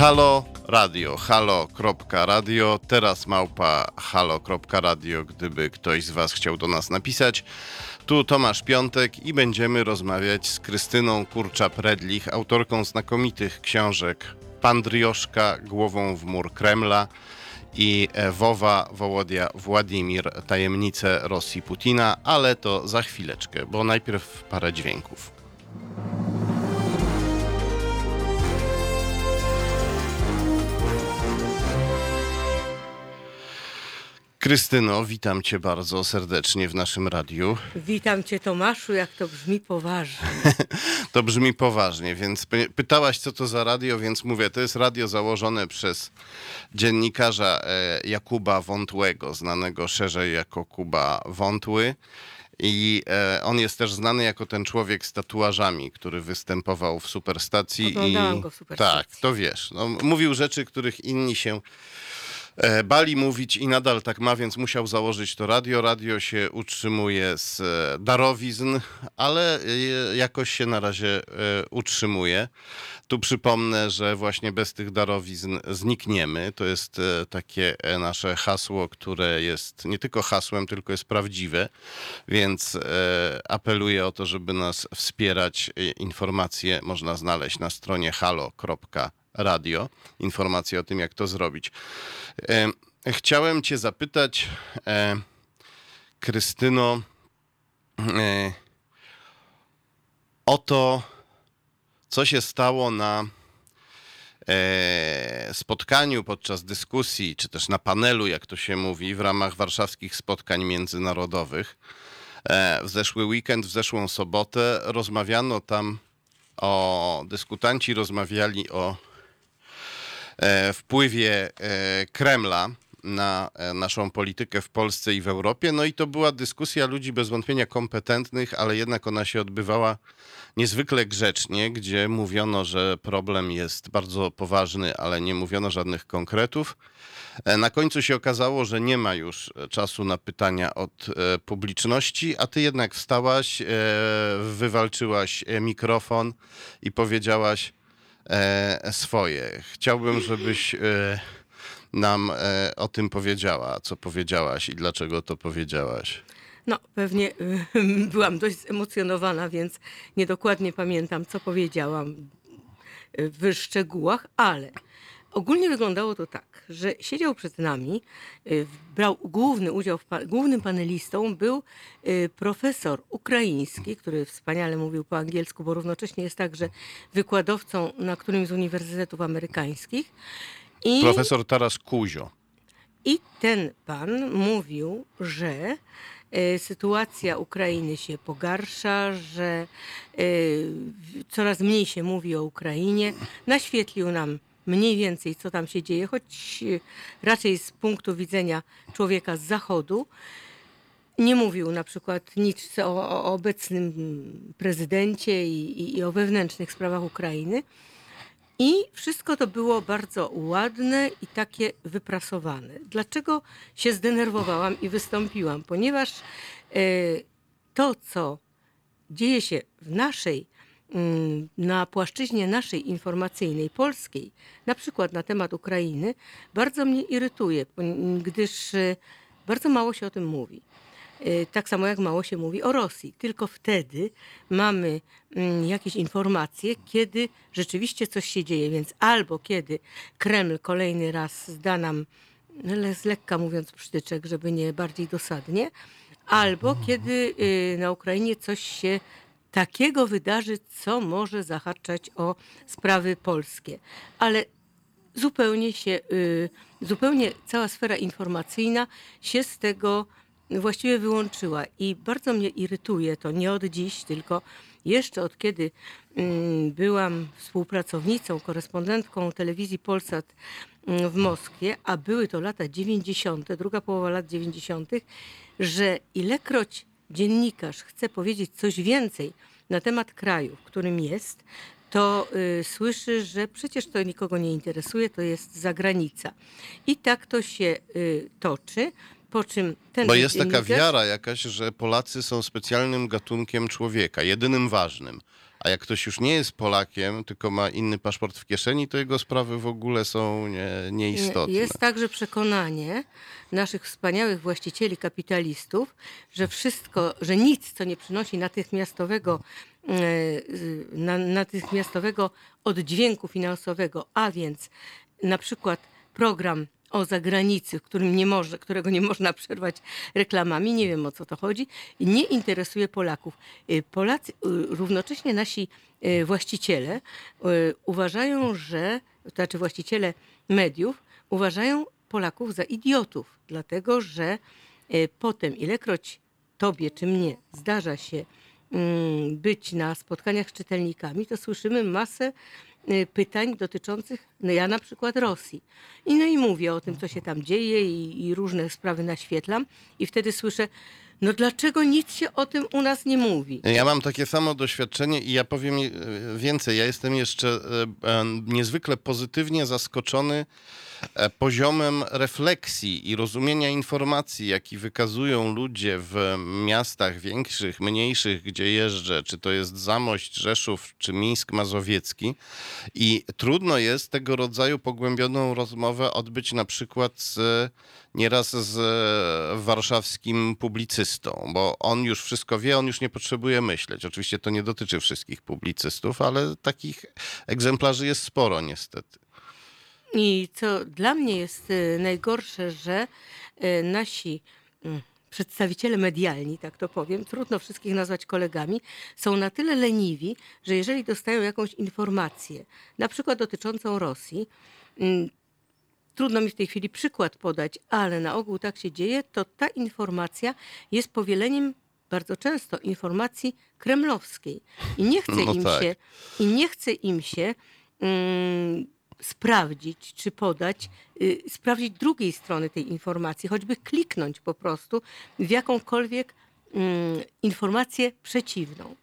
Halo Radio, halo.radio, teraz małpa halo.radio, gdyby ktoś z Was chciał do nas napisać. Tu Tomasz Piątek i będziemy rozmawiać z Krystyną Kurczap-Redlich, autorką znakomitych książek Pandrioszka, Głową w mur Kremla i Wowa Wołodia Władimir, Tajemnice Rosji Putina, ale to za chwileczkę, bo najpierw parę dźwięków. Krystyno, witam cię bardzo serdecznie w naszym radiu. Witam cię Tomaszu, jak to brzmi poważnie. To brzmi poważnie, więc py- pytałaś, co to za radio, więc mówię, to jest radio założone przez dziennikarza e, Jakuba Wątłego, znanego szerzej jako Kuba Wątły. I e, on jest też znany jako ten człowiek z tatuażami, który występował w Superstacji. Oglądałam i... go w Superstacji. Tak, to wiesz. No, mówił rzeczy, których inni się bali mówić i nadal tak ma, więc musiał założyć to radio. Radio się utrzymuje z e, darowizn, ale e, jakoś się na razie e, utrzymuje. Tu przypomnę, że właśnie bez tych darowizn znikniemy. To jest e, takie e, nasze hasło, które jest nie tylko hasłem, tylko jest prawdziwe, więc e, apeluję o to, żeby nas wspierać. E, Informacje można znaleźć na stronie halo.radio. Informacje o tym, jak to zrobić. E, Chciałem Cię zapytać, e, Krystyno, e, o to, co się stało na spotkaniu podczas dyskusji, czy też na panelu, jak to się mówi, w ramach warszawskich spotkań międzynarodowych. W zeszły weekend, w zeszłą sobotę rozmawiano tam o, dyskutanci rozmawiali o wpływie e, Kremla na e, naszą politykę w Polsce i w Europie. No i to była dyskusja ludzi bez wątpienia kompetentnych, ale jednak ona się odbywała niezwykle grzecznie, gdzie mówiono, że problem jest bardzo poważny, ale nie mówiono żadnych konkretów. E, Na końcu się okazało, że nie ma już e, czasu na pytania od e, publiczności, a ty jednak wstałaś, e, wywalczyłaś e, mikrofon i powiedziałaś e, swoje. Chciałbym, żebyś e, nam e, o tym powiedziała, co powiedziałaś i dlaczego to powiedziałaś. No, pewnie byłam dość zemocjonowana, więc niedokładnie pamiętam, co powiedziałam w szczegółach, ale ogólnie wyglądało to tak, że siedział przed nami, y, brał główny udział, w pa- głównym panelistą był y, profesor ukraiński, który wspaniale mówił po angielsku, bo równocześnie jest także wykładowcą na którymś z uniwersytetów amerykańskich. I... Profesor Taras Kuzio. I ten pan mówił, że e, sytuacja Ukrainy się pogarsza, że coraz mniej się mówi o Ukrainie. Naświetlił nam mniej więcej, co tam się dzieje, choć e, raczej z punktu widzenia człowieka z zachodu. Nie mówił na przykład nic o, o obecnym prezydencie i, i, i o wewnętrznych sprawach Ukrainy. I wszystko to było bardzo ładne i takie wyprasowane. Dlaczego się zdenerwowałam i wystąpiłam? Ponieważ e, to, co dzieje się w naszej, na płaszczyźnie naszej informacyjnej, polskiej, na przykład na temat Ukrainy, bardzo mnie irytuje, gdyż e, bardzo mało się o tym mówi. E, Tak samo jak mało się mówi o Rosji. Tylko wtedy mamy mm, jakieś informacje, kiedy rzeczywiście coś się dzieje. Więc albo kiedy Kreml kolejny raz zda nam, no, z lekka mówiąc, przytyczek, żeby nie bardziej dosadnie, albo kiedy y, na Ukrainie coś się takiego wydarzy, co może zahaczać o sprawy polskie. Ale zupełnie się, y, zupełnie cała sfera informacyjna się z tego właściwie wyłączyła i bardzo mnie irytuje to nie od dziś, tylko jeszcze od kiedy mm, byłam współpracownicą, korespondentką telewizji Polsat mm, w Moskwie, a były to lata 90., druga połowa lat 90., że ilekroć dziennikarz chce powiedzieć coś więcej na temat kraju, w którym jest, to y, słyszy, że przecież to nikogo nie interesuje, to jest zagranica. I tak to się y, toczy. Po czym ten Bo jest taka dziennikarz- wiara jakaś, że Polacy są specjalnym gatunkiem człowieka, jedynym ważnym. A jak ktoś już nie jest Polakiem, tylko ma inny paszport w kieszeni, to jego sprawy w ogóle są nie, nieistotne. Jest także przekonanie naszych wspaniałych właścicieli kapitalistów, że wszystko, że nic, co nie przynosi natychmiastowego, e, natychmiastowego oddźwięku finansowego, a więc na przykład program o zagranicy, którym nie może, którego nie można przerwać reklamami, nie wiem o co to chodzi, nie interesuje Polaków. Y, Polacy, y, równocześnie nasi y, właściciele uważają, że, to znaczy właściciele mediów uważają Polaków za idiotów, dlatego że potem ilekroć tobie czy mnie zdarza się mm, być na spotkaniach z czytelnikami, to słyszymy masę pytań dotyczących, no ja na przykład Rosji. I no i mówię o tym, co się tam dzieje i, i różne sprawy naświetlam i wtedy słyszę, no dlaczego nic się o tym u nas nie mówi? Ja mam takie samo doświadczenie i ja powiem e, więcej. Ja jestem jeszcze e, niezwykle pozytywnie zaskoczony poziomem refleksji i rozumienia informacji, jaki wykazują ludzie w miastach większych, mniejszych, gdzie jeżdżę, czy to jest Zamość, Rzeszów, czy Mińsk Mazowiecki. I trudno jest tego rodzaju pogłębioną rozmowę odbyć na przykład z, nieraz z e, warszawskim publicystą, bo on już wszystko wie, on już nie potrzebuje myśleć. Oczywiście to nie dotyczy wszystkich publicystów, ale takich egzemplarzy jest sporo niestety. I co dla mnie jest y, najgorsze, że y, nasi mm, przedstawiciele medialni, tak to powiem, trudno wszystkich nazwać kolegami, są na tyle leniwi, że jeżeli dostają jakąś informację, na przykład dotyczącą Rosji, mm, trudno mi w tej chwili przykład podać, ale na ogół tak się dzieje, to ta informacja jest powieleniem bardzo często informacji kremlowskiej. I nie chce No im tak. się, i nie chce im się mm, sprawdzić czy podać, y, sprawdzić drugiej strony tej informacji, choćby kliknąć po prostu w jakąkolwiek mm, informację przeciwną.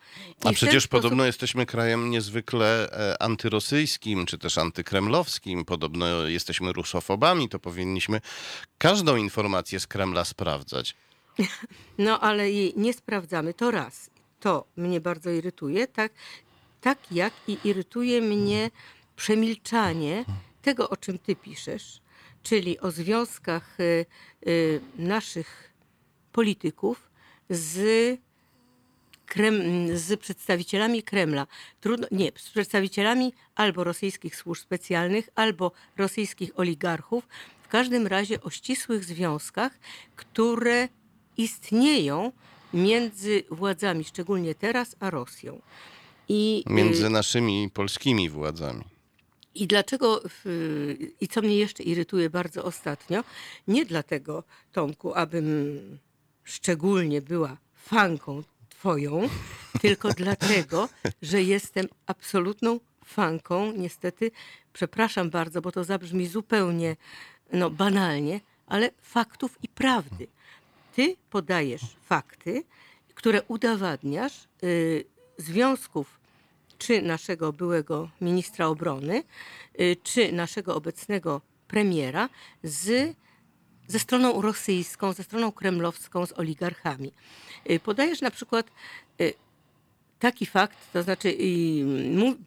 I A przecież sposób- podobno jesteśmy krajem niezwykle e, antyrosyjskim, czy też antykremlowskim. Podobno jesteśmy rusofobami, to powinniśmy każdą informację z Kremla sprawdzać. No ale jej nie sprawdzamy. To raz. To mnie bardzo irytuje, tak, tak jak i irytuje mnie przemilczanie tego, o czym ty piszesz, czyli o związkach y, y, naszych polityków z, Krem, z przedstawicielami Kremla. Trudno, nie, z przedstawicielami albo rosyjskich służb specjalnych, albo rosyjskich oligarchów. W każdym razie o ścisłych związkach, które istnieją między władzami, szczególnie teraz, a Rosją. I, y, Między naszymi polskimi władzami. I dlaczego, i co mnie jeszcze irytuje bardzo ostatnio, nie dlatego, Tomku, abym szczególnie była fanką twoją, tylko dlatego, że jestem absolutną fanką, niestety, przepraszam bardzo, bo to zabrzmi zupełnie no, banalnie, ale faktów i prawdy. Ty podajesz fakty, które udowadniasz y, związków czy naszego byłego ministra obrony, y, czy naszego obecnego premiera z, ze stroną rosyjską, ze stroną kremlowską, z oligarchami. Y, Podajesz na przykład y, taki fakt, to znaczy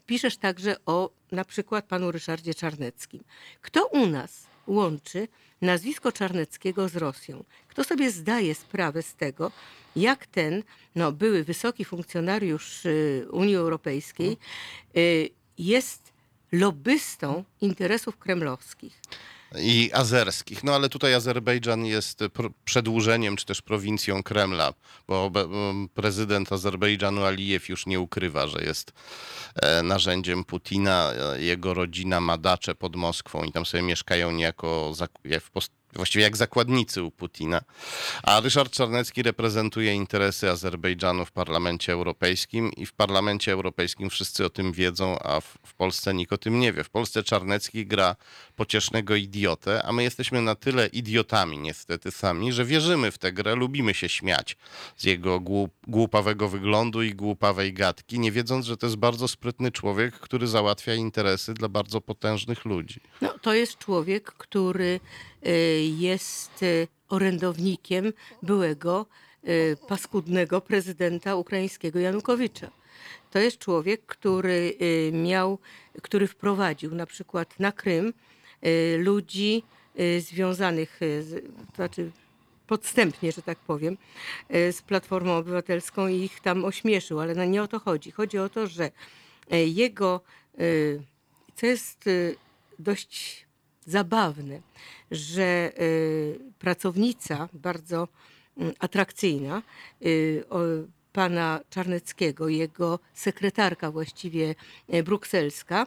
piszesz także o na przykład panu Ryszardzie Czarneckim. Kto u nas łączy nazwisko Czarneckiego z Rosją? Kto sobie zdaje sprawę z tego, jak ten no, były wysoki funkcjonariusz y, Unii Europejskiej y, jest lobbystą interesów kremlowskich? I azerskich. No ale tutaj Azerbejdżan jest pr- przedłużeniem czy też prowincją Kremla, bo obe- m, prezydent Azerbejdżanu Alijew już nie ukrywa, że jest e, narzędziem Putina. E, Jego rodzina ma dacze pod Moskwą i tam sobie mieszkają niejako właściwie jak zakładnicy u Putina. A Ryszard Czarnecki reprezentuje interesy Azerbejdżanu w Parlamencie Europejskim i w Parlamencie Europejskim wszyscy o tym wiedzą, a w, w Polsce nikt o tym nie wie. W Polsce Czarnecki gra pociesznego idiotę, a my jesteśmy na tyle idiotami niestety sami, że wierzymy w tę grę, lubimy się śmiać z jego głup, głupawego wyglądu i głupawej gadki, nie wiedząc, że to jest bardzo sprytny człowiek, który załatwia interesy dla bardzo potężnych ludzi. No, to jest człowiek, który y, jest y, orędownikiem byłego y, paskudnego prezydenta ukraińskiego Janukowycza. To jest człowiek, który miał, który wprowadził na przykład na Krym ludzi y, związanych, y, to znaczy podstępnie, że tak powiem, y, z Platformą Obywatelską i ich tam ośmieszył, ale no nie o to chodzi. Chodzi o to, że y, jego, y, co jest y, dość zabawne, że y, pracownica bardzo mm, atrakcyjna y, pana Czarneckiego, jego sekretarka właściwie y, brukselska,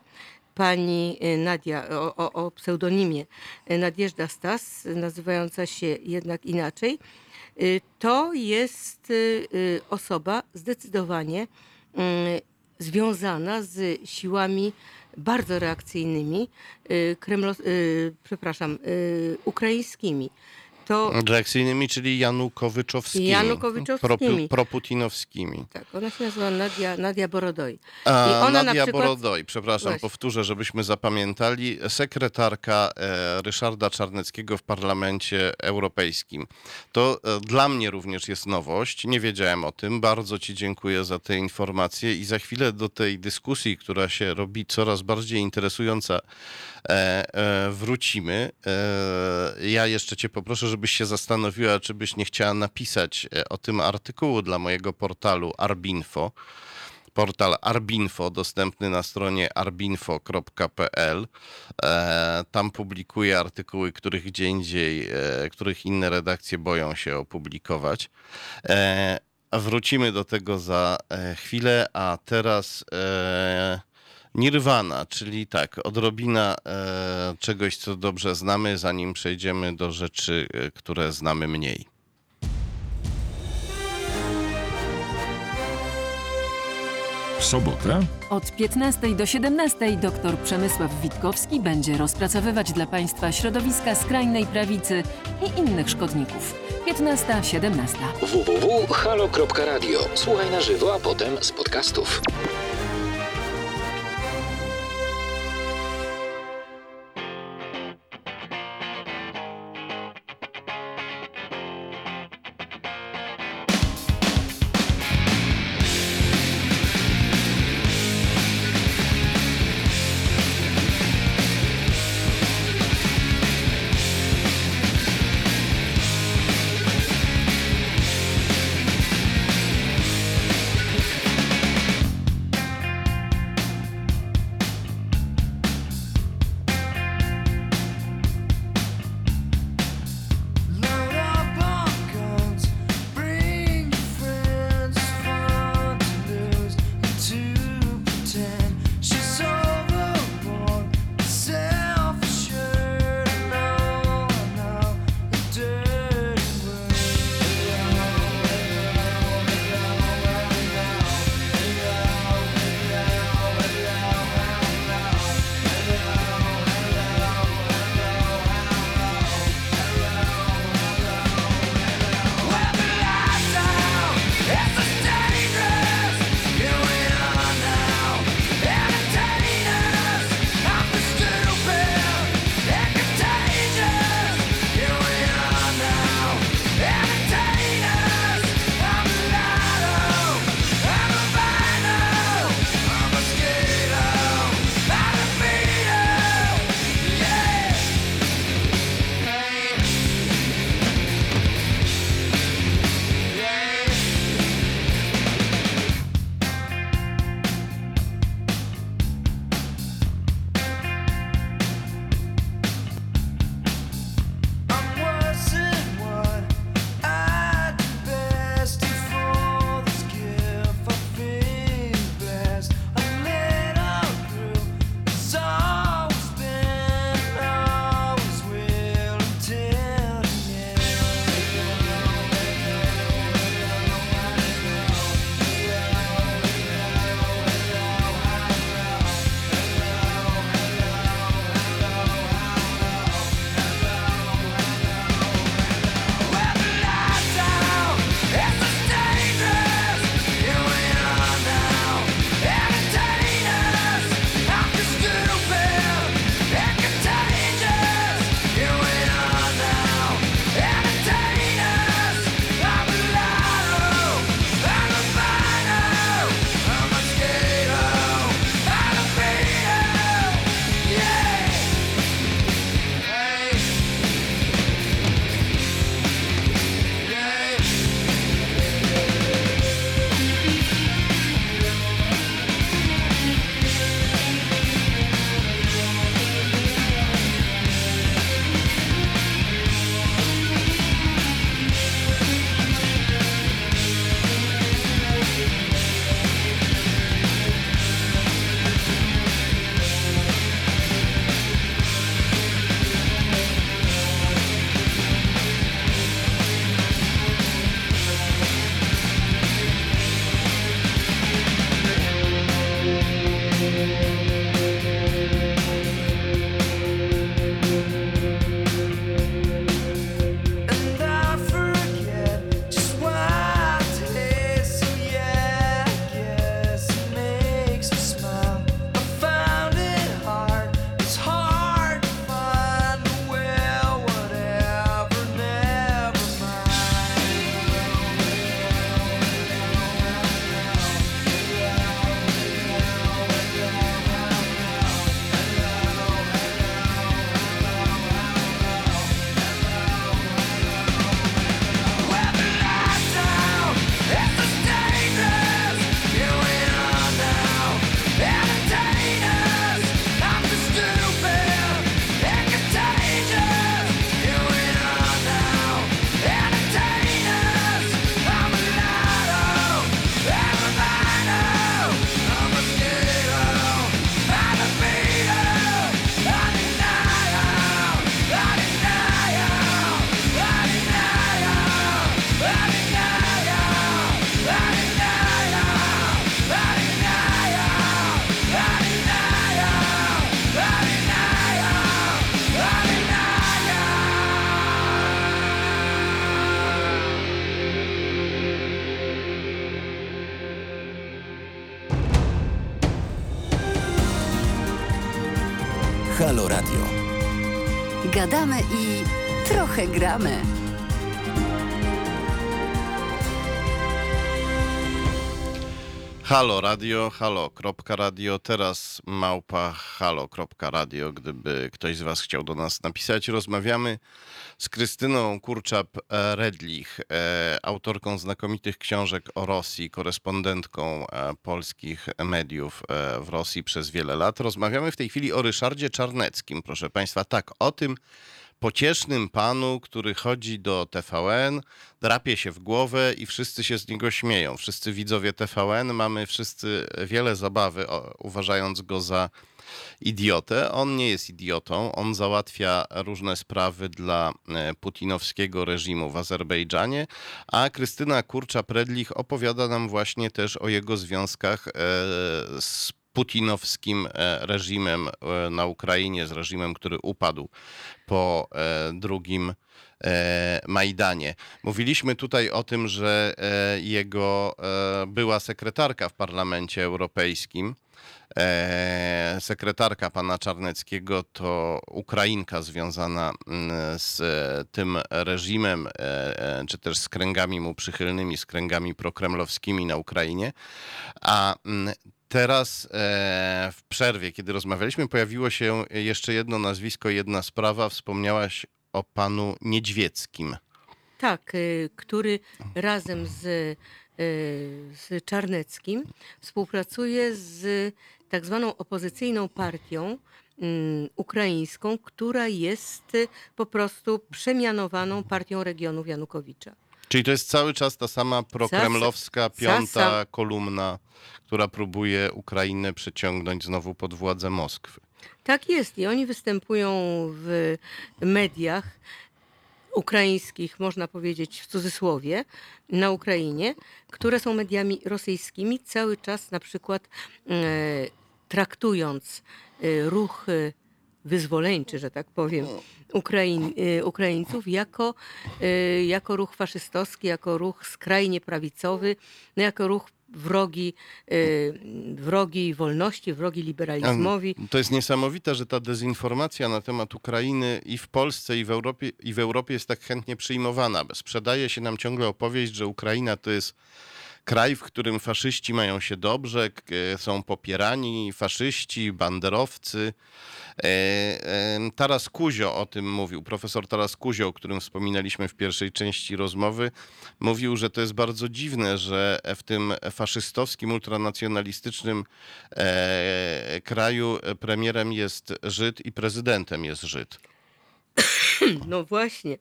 pani y, Nadia, o, o, o pseudonimie y, Nadjeżda Stas, nazywająca się jednak inaczej, y, to jest osoba zdecydowanie związana z siłami bardzo reakcyjnymi, kremlo, przepraszam, ukraińskimi. To Reakcyjnymi, czyli janukowyczowskimi. Janukowyczowskimi. Pro, proputinowskimi. tak, ona się nazywa Nadia, Nadia Borodoj. A Nadia przykład- Borodoj, przepraszam, Właśnie. powtórzę, żebyśmy zapamiętali, sekretarka e, Ryszarda Czarneckiego w Parlamencie Europejskim. To e, dla mnie również jest nowość, nie wiedziałem o tym, bardzo Ci dziękuję za te informacje i za chwilę do tej dyskusji, która się robi coraz bardziej interesująca, wrócimy. E, ja jeszcze Cię poproszę, żebyś się zastanowiła, czy byś nie chciała napisać e, o tym artykułu dla mojego portalu Arbinfo portal Arbinfo, dostępny na stronie arbinfo.pl. E, Tam publikuję artykuły, których gdzie indziej, e, których inne redakcje boją się opublikować. E, Wrócimy do tego za e, chwilę, a teraz e, Nirvana, czyli tak, odrobina e, czegoś, co dobrze znamy, zanim przejdziemy do rzeczy, e, które znamy mniej. W sobotę Od 15 do 17 dr Przemysław Witkowski będzie rozpracowywać dla Państwa środowiska skrajnej prawicy i innych szkodników. 15-17. www.halo.radio. Słuchaj na żywo, a potem z podcastów. Gramy. Halo Radio, halo.radio, teraz małpa halo.radio, gdyby ktoś z was chciał do nas napisać. Rozmawiamy z Krystyną Kurczap-Redlich, e, autorką znakomitych książek o Rosji, korespondentką e, polskich mediów e, w Rosji przez wiele lat. Rozmawiamy w tej chwili o Ryszardzie Czarneckim, proszę państwa. Tak, o tym pociesznym panu, który chodzi do TVN, drapie się w głowę i wszyscy się z niego śmieją. Wszyscy widzowie TVN, mamy wszyscy wiele zabawy, uważając go za idiotę. On nie jest idiotą, on załatwia różne sprawy dla e, putinowskiego reżimu w Azerbejdżanie, a Krystyna Kurcza-Predlich opowiada nam właśnie też o jego związkach e, z putinowskim e, reżimem e, na Ukrainie, z reżimem, który upadł po e, drugim Majdanie. Mówiliśmy tutaj o tym, że jego była sekretarka w Parlamencie Europejskim, sekretarka pana Czarneckiego to Ukrainka związana mm, z tym reżimem, czy też z kręgami mu przychylnymi, z kręgami prokremlowskimi na Ukrainie. A mm, Teraz e, w przerwie, kiedy rozmawialiśmy, pojawiło się jeszcze jedno nazwisko, jedna sprawa. Wspomniałaś o panu Niedźwieckim. Tak, y, który razem z, y, z Czarneckim współpracuje z tak zwaną opozycyjną partią mm, ukraińską, która jest po prostu przemianowaną partią regionów Janukowicza. Czyli to jest cały czas ta sama prokremlowska piąta kolumna, która próbuje Ukrainę przeciągnąć znowu pod władzę Moskwy. Tak jest i oni występują w mediach ukraińskich, można powiedzieć w cudzysłowie, na Ukrainie, które są mediami rosyjskimi, cały czas na przykład e, traktując e, ruch wyzwoleńczy, że tak powiem, e, Ukraińców jako, e, jako ruch faszystowski, jako ruch skrajnie prawicowy, no jako ruch wrogi, e, wrogi wolności, wrogi liberalizmowi. To jest niesamowite, że ta dezinformacja na temat Ukrainy i w Polsce, i w Europie, i w Europie jest tak chętnie przyjmowana. Sprzedaje się nam ciągle opowieść, że Ukraina to jest kraj, w którym faszyści mają się dobrze, e, są popierani faszyści, banderowcy. E, e, Taras Kuzio o tym mówił, profesor Taras Kuzio, o którym wspominaliśmy w pierwszej części rozmowy, mówił, że to jest bardzo dziwne, że w tym faszystowskim, ultranacjonalistycznym kraju premierem jest Żyd i prezydentem jest Żyd. No właśnie.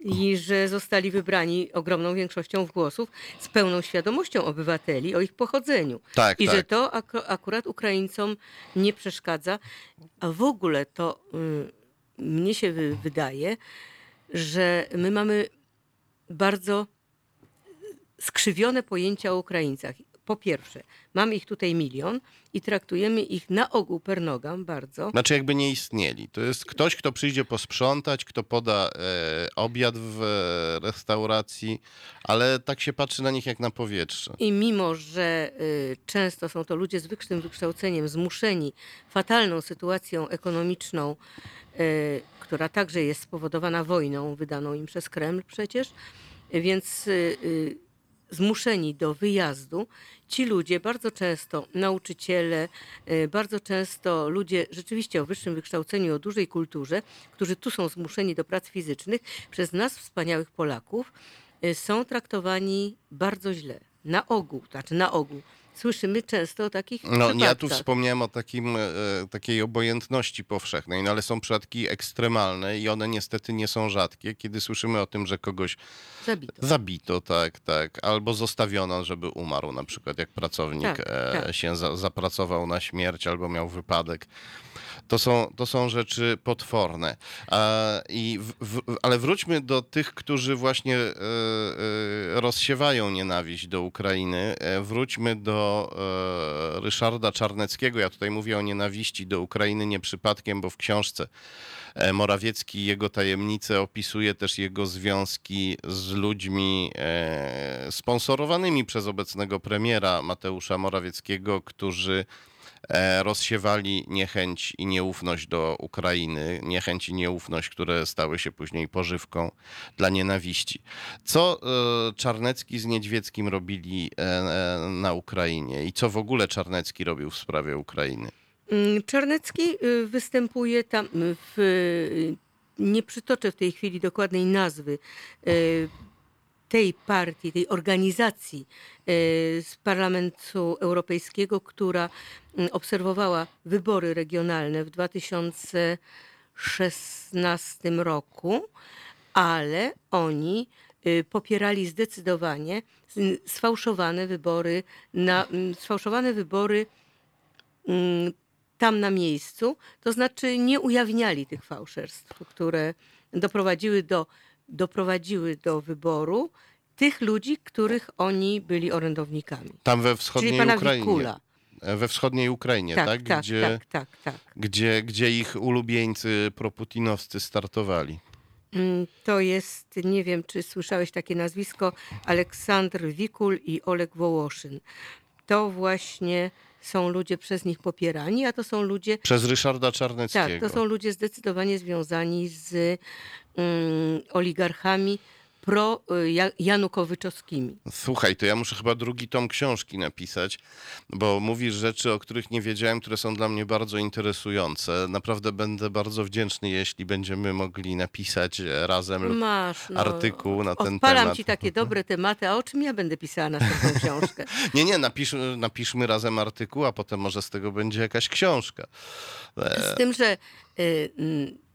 I że zostali wybrani ogromną większością głosów z pełną świadomością obywateli o ich pochodzeniu. Tak, I tak. że to ak- akurat Ukraińcom nie przeszkadza. A w ogóle to y, mnie się wy- wydaje, że my mamy bardzo skrzywione pojęcia o Ukraińcach. Po pierwsze, mamy ich tutaj milion i traktujemy ich na ogół per nogam bardzo. Znaczy jakby nie istnieli. To jest ktoś, kto przyjdzie posprzątać, kto poda e, obiad w e, restauracji, ale tak się patrzy na nich jak na powietrze. I mimo, że y, często są to ludzie z wyższym wykształceniem, zmuszeni fatalną sytuacją ekonomiczną, y, która także jest spowodowana wojną wydaną im przez Kreml przecież, więc y, y, zmuszeni do wyjazdu, ci ludzie bardzo często, nauczyciele, y, bardzo często ludzie rzeczywiście o wyższym wykształceniu, o dużej kulturze, którzy tu są zmuszeni do prac fizycznych, przez nas wspaniałych Polaków, y, są traktowani bardzo źle. Na ogół, znaczy na ogół. Słyszymy często o takich No, ja tu wspomniałem o takim, e, takiej obojętności powszechnej, no ale są przypadki ekstremalne i one niestety nie są rzadkie, kiedy słyszymy o tym, że kogoś Zabito. zabito, tak, tak, albo zostawiono, żeby umarł, na przykład jak pracownik Tak, e, tak. się za, zapracował na śmierć albo miał wypadek. To są, to są rzeczy potworne. I w, w, ale wróćmy do tych, którzy właśnie e, rozsiewają nienawiść do Ukrainy. Wróćmy do e, Ryszarda Czarneckiego. Ja tutaj mówię o nienawiści do Ukrainy nie przypadkiem, bo w książce e, Morawiecki jego tajemnice opisuje też jego związki z ludźmi e, sponsorowanymi przez obecnego premiera Mateusza Morawieckiego, którzy rozsiewali niechęć i nieufność do Ukrainy, niechęć i nieufność, które stały się później pożywką dla nienawiści. Co e, Czarnecki z Niedźwieckim robili e, e, na Ukrainie i co w ogóle Czarnecki robił w sprawie Ukrainy? Mm, Czarnecki y, występuje tam w. y, Nie przytoczę w tej chwili dokładnej nazwy y, tej partii, tej organizacji y, z Parlamentu Europejskiego, która obserwowała wybory regionalne w 2016 roku, ale oni y, popierali zdecydowanie sfałszowane wybory, na, sfałszowane wybory tam na miejscu, to znaczy nie ujawniali tych fałszerstw, które doprowadziły do, doprowadziły do wyboru tych ludzi, których oni byli orędownikami. Tam we Czyli wschodniej pana Ukrainie. Wikula. E, We wschodniej Ukrainie, tak? Tak, tak, gdzie, tak, tak, tak. Gdzie, gdzie ich ulubieńcy proputinowscy startowali. Mm, To jest, nie wiem, czy słyszałeś takie nazwisko, Aleksandr Wikul i Oleg Wołoszyn. To właśnie są ludzie przez nich popierani, a to są ludzie, Przez Ryszarda tak, Czarneckiego. to są ludzie zdecydowanie związani z mm, oligarchami pro-janukowyczowskimi. Słuchaj, to ja muszę chyba drugi tom książki napisać, bo mówisz rzeczy, o których nie wiedziałem, które są dla mnie bardzo interesujące. Naprawdę będę bardzo wdzięczny, jeśli będziemy mogli napisać e, razem Masz, no, artykuł na ten odpalam temat. ci takie dobre tematy, a o czym ja będę pisała następną książkę? Nie, nie, napisz, napiszmy razem artykuł, a potem może z tego będzie jakaś książka. E, Z tym, że y,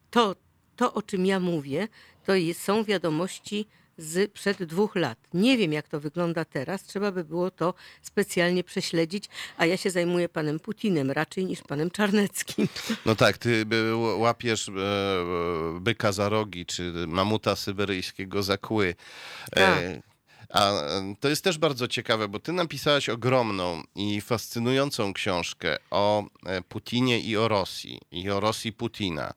to, to, o czym ja mówię, to jest, są wiadomości z przed dwóch lat. Nie wiem, jak to wygląda teraz. Trzeba by było to specjalnie prześledzić, a ja się zajmuję panem Putinem raczej niż panem Czarneckim. No tak, ty by- łapiesz e, byka za rogi, czy mamuta syberyjskiego za kły. Tak. E, A e, to jest też bardzo ciekawe, bo ty napisałaś ogromną i fascynującą książkę o e, Putinie i o Rosji, i o Rosji Putina.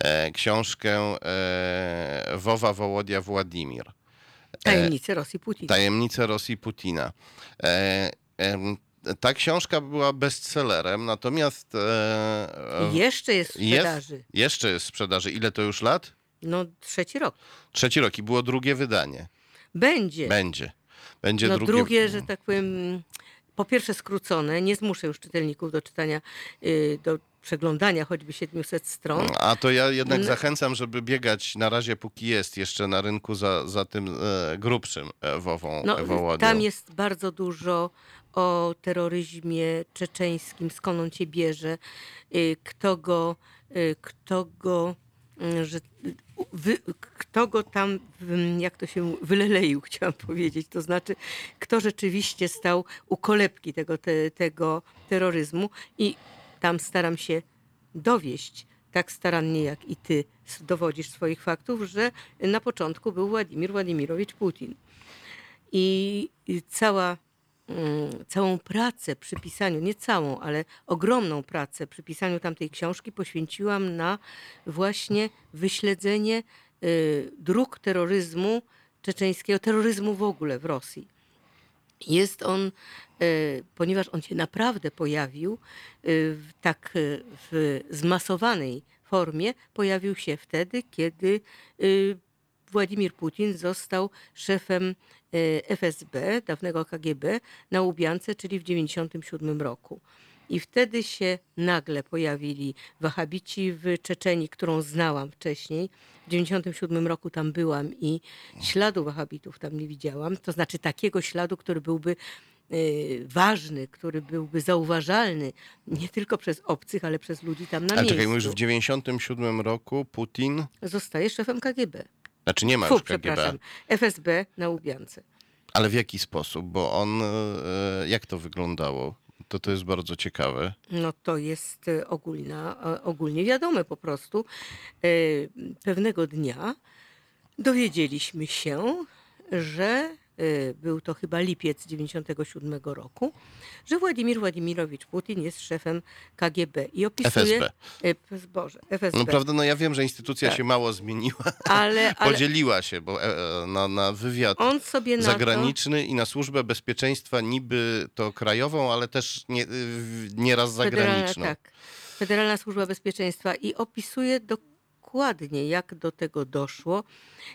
E, Książkę e, Wowa Wołodia Władimir. Tajemnice Rosji Putina. Tajemnice Rosji Putina. E, ta książka była bestsellerem, natomiast e, Jeszcze jest w jest, sprzedaży. jeszcze jest w sprzedaży. Ile to już lat? No trzeci rok. Trzeci rok i było drugie wydanie. Będzie. Będzie. Będzie no drugie. drugie, że tak powiem, po pierwsze skrócone, nie zmuszę już czytelników do czytania, y, do przeglądania choćby 700 stron. A to ja jednak zachęcam, żeby biegać na razie, póki jest jeszcze na rynku za, za tym e, grubszym Wową No, Wołodią. tam jest bardzo dużo o terroryzmie czeczeńskim, skąd on się bierze, y, kto go, y, kto go, że, wy, kto go tam, jak to się wyleleił, chciałam powiedzieć, to znaczy, kto rzeczywiście stał u kolebki tego, te, tego terroryzmu i tam staram się dowieść tak starannie jak i ty dowodzisz swoich faktów, że na początku był Władimir Władimirowicz Putin. I cała, mm, całą pracę przy pisaniu, nie całą, ale ogromną pracę przy pisaniu tamtej książki poświęciłam na właśnie wyśledzenie y, dróg terroryzmu czeczeńskiego, terroryzmu w ogóle w Rosji. Jest on, e, ponieważ on się naprawdę pojawił w tak w zmasowanej formie, pojawił się wtedy, kiedy Władimir Putin został szefem FSB, dawnego KGB, na Łubiance, czyli w 1997 roku. I wtedy się nagle pojawili wahabici w Czeczenii, którą znałam wcześniej. W 1997 roku tam byłam i śladu wahabitów tam nie widziałam. To znaczy takiego śladu, który byłby y, ważny, który byłby zauważalny nie tylko przez obcych, ale przez ludzi tam na Ale miejscu. czekaj, mówisz, w 97 roku Putin... Zostaje szefem KGB. Znaczy nie ma Fu, już KGB. przepraszam. FSB na Łubiance. Ale w jaki sposób? Bo on... e, Jak to wyglądało? To to jest bardzo ciekawe. No to jest e, ogólna, e, ogólnie wiadome po prostu. Pewnego dnia dowiedzieliśmy się, że był to chyba lipiec 97 roku, że Władimir Władimirowicz Putin jest szefem KGB i opisuje... FSB. Y, Boże, FSB. No prawda, no ja wiem, że instytucja Tak. się mało zmieniła, ale, ale podzieliła się, bo e, e, na, na wywiad sobie na to... zagraniczny i na służbę bezpieczeństwa niby to krajową, ale też nie, y, nieraz Federalna, zagraniczną. tak. Federalna Służba Bezpieczeństwa i opisuje dokładnie, jak do tego doszło,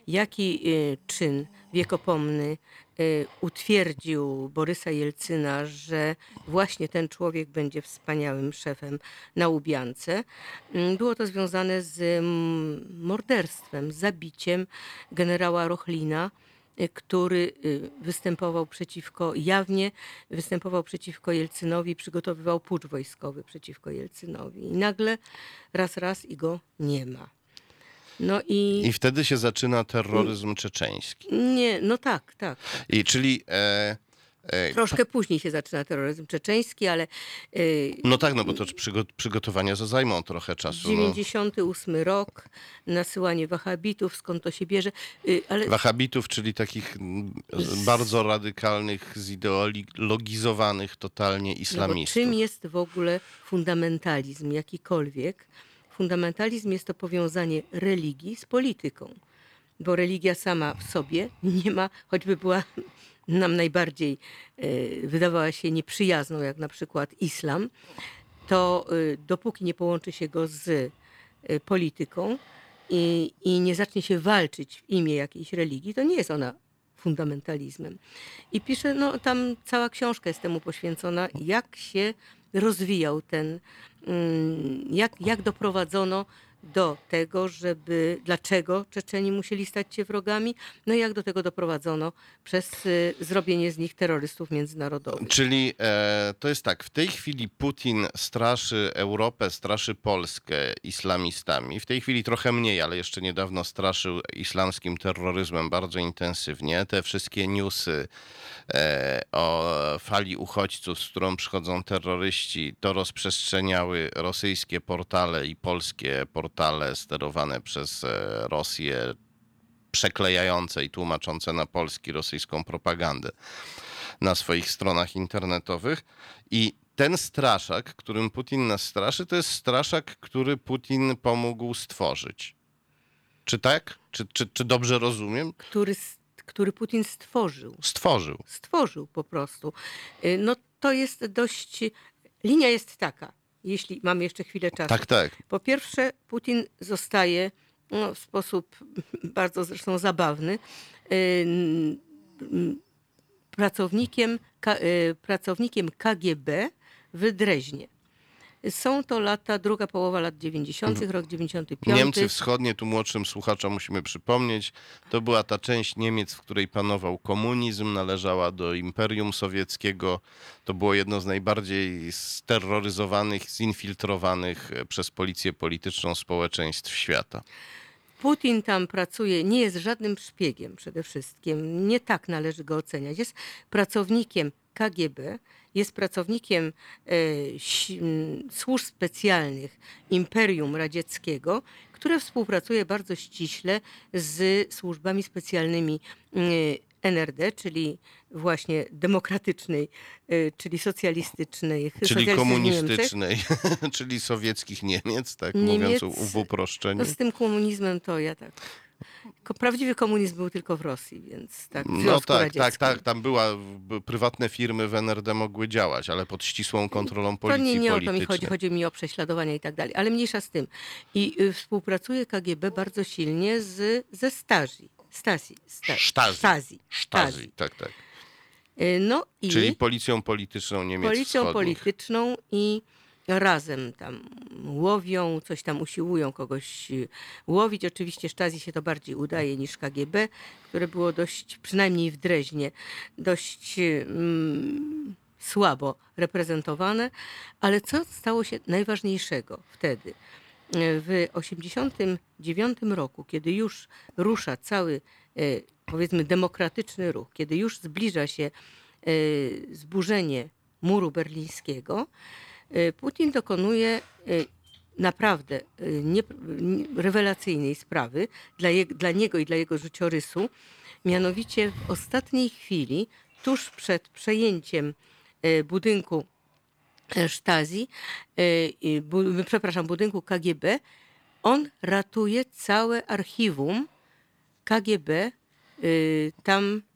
jaki y, czyn wiekopomny y, utwierdził Borysa Jelcyna, że właśnie ten człowiek będzie wspaniałym szefem na Łubiance. Mm, Było to związane z mm, morderstwem, zabiciem generała Rochlina, y, który występował przeciwko, jawnie występował przeciwko Jelcynowi, przygotowywał pucz wojskowy przeciwko Jelcynowi. I nagle raz, raz i go nie ma. No i, I wtedy się zaczyna terroryzm czeczeński. nie, no tak, tak. I czyli e, e, Troszkę później się zaczyna terroryzm czeczeński, ale y, no tak, no bo to przygo- przygotowania za zajmą trochę czasu. No. 98 rok, nasyłanie wahabitów, skąd to się bierze, y, ale Wahabitów, czyli takich mm, bardzo radykalnych, zideologizowanych totalnie No islamistów. czym jest w ogóle fundamentalizm jakikolwiek? Fundamentalizm jest to powiązanie religii z polityką, bo religia sama w sobie nie ma, choćby była nam najbardziej, e, wydawała się nieprzyjazną, jak na przykład islam, to e, dopóki nie połączy się go z e, polityką i, i nie zacznie się walczyć w imię jakiejś religii, to nie jest ona fundamentalizmem. I pisze, no tam cała książka jest temu poświęcona, jak się rozwijał ten, mm, jak, jak doprowadzono do tego, żeby, dlaczego Czeczeni musieli stać się wrogami, no i jak do tego doprowadzono przez y, zrobienie z nich terrorystów międzynarodowych. Czyli e, to jest tak, w tej chwili Putin straszy Europę, straszy Polskę islamistami. W tej chwili trochę mniej, ale jeszcze niedawno straszył islamskim terroryzmem bardzo intensywnie. Te wszystkie newsy e, o fali uchodźców, z którą przychodzą terroryści, to rozprzestrzeniały rosyjskie portale i polskie portale sterowane przez e, Rosję, przeklejające i tłumaczące na polski rosyjską propagandę na swoich stronach internetowych. I ten straszak, którym Putin nas straszy, to jest straszak, który Putin pomógł stworzyć. Czy tak? Czy, czy, czy dobrze rozumiem? Który, który Putin stworzył. Stworzył. stworzył po prostu. Y, No to jest dość. Linia jest taka, jeśli mamy jeszcze chwilę czasu. Tak, tak. Po pierwsze, Putin zostaje no, w sposób bardzo zresztą zabawny y, pracownikiem, y, pracownikiem KGB w Dreźnie. Są to lata, druga połowa lat 90., rok 95. Mhm. Niemcy wschodnie, tu młodszym słuchaczom musimy przypomnieć, to była ta część Niemiec, w której panował komunizm, należała do Imperium Sowieckiego. To było jedno z najbardziej steroryzowanych, zinfiltrowanych e, przez policję polityczną społeczeństw świata. Putin tam pracuje, nie jest żadnym szpiegiem przede wszystkim. Nie tak należy go oceniać. Jest pracownikiem KGB, jest pracownikiem e, służb specjalnych Imperium Radzieckiego, które współpracuje bardzo ściśle z służbami specjalnymi e, NRD, czyli właśnie demokratycznej, e, czyli socjalistycznej. Czyli komunistycznej, czyli sowieckich Niemiec, tak mówiąc Niemiec- w uproszczeniu. No z tym komunizmem to ja tak. Ko- Prawdziwy komunizm był tylko w Rosji, więc tak. W No Związku tak, Radzieckim. tak, tak. Tam była, b- prywatne firmy w NRD mogły działać, ale pod ścisłą kontrolą To policji nie, nie o to mi politycznej. chodzi, chodzi mi o prześladowania i tak dalej, ale mniejsza z tym. I y, współpracuje KGB bardzo silnie z, ze Stasi. Stasi. Sta, Sztazi. Stasi. Sztazi, tak, tak. Y, No i Czyli policją polityczną Niemiec policją wschodnich. polityczną i razem tam łowią, coś tam usiłują kogoś y, łowić. Oczywiście Stasi się to bardziej udaje niż KGB, które było dość, przynajmniej w Dreźnie, dość mm, słabo reprezentowane. Ale co stało się najważniejszego wtedy? W 1989 roku, kiedy już rusza cały, powiedzmy, demokratyczny ruch, kiedy już zbliża się zburzenie muru berlińskiego, Putin dokonuje e, naprawdę y, nie, rewelacyjnej sprawy dla, je, dla niego i dla jego życiorysu. Mianowicie w ostatniej chwili, tuż przed przejęciem budynku e, Stasi, e, i bu, przepraszam, budynku KGB, on ratuje całe archiwum KGB y, tam y,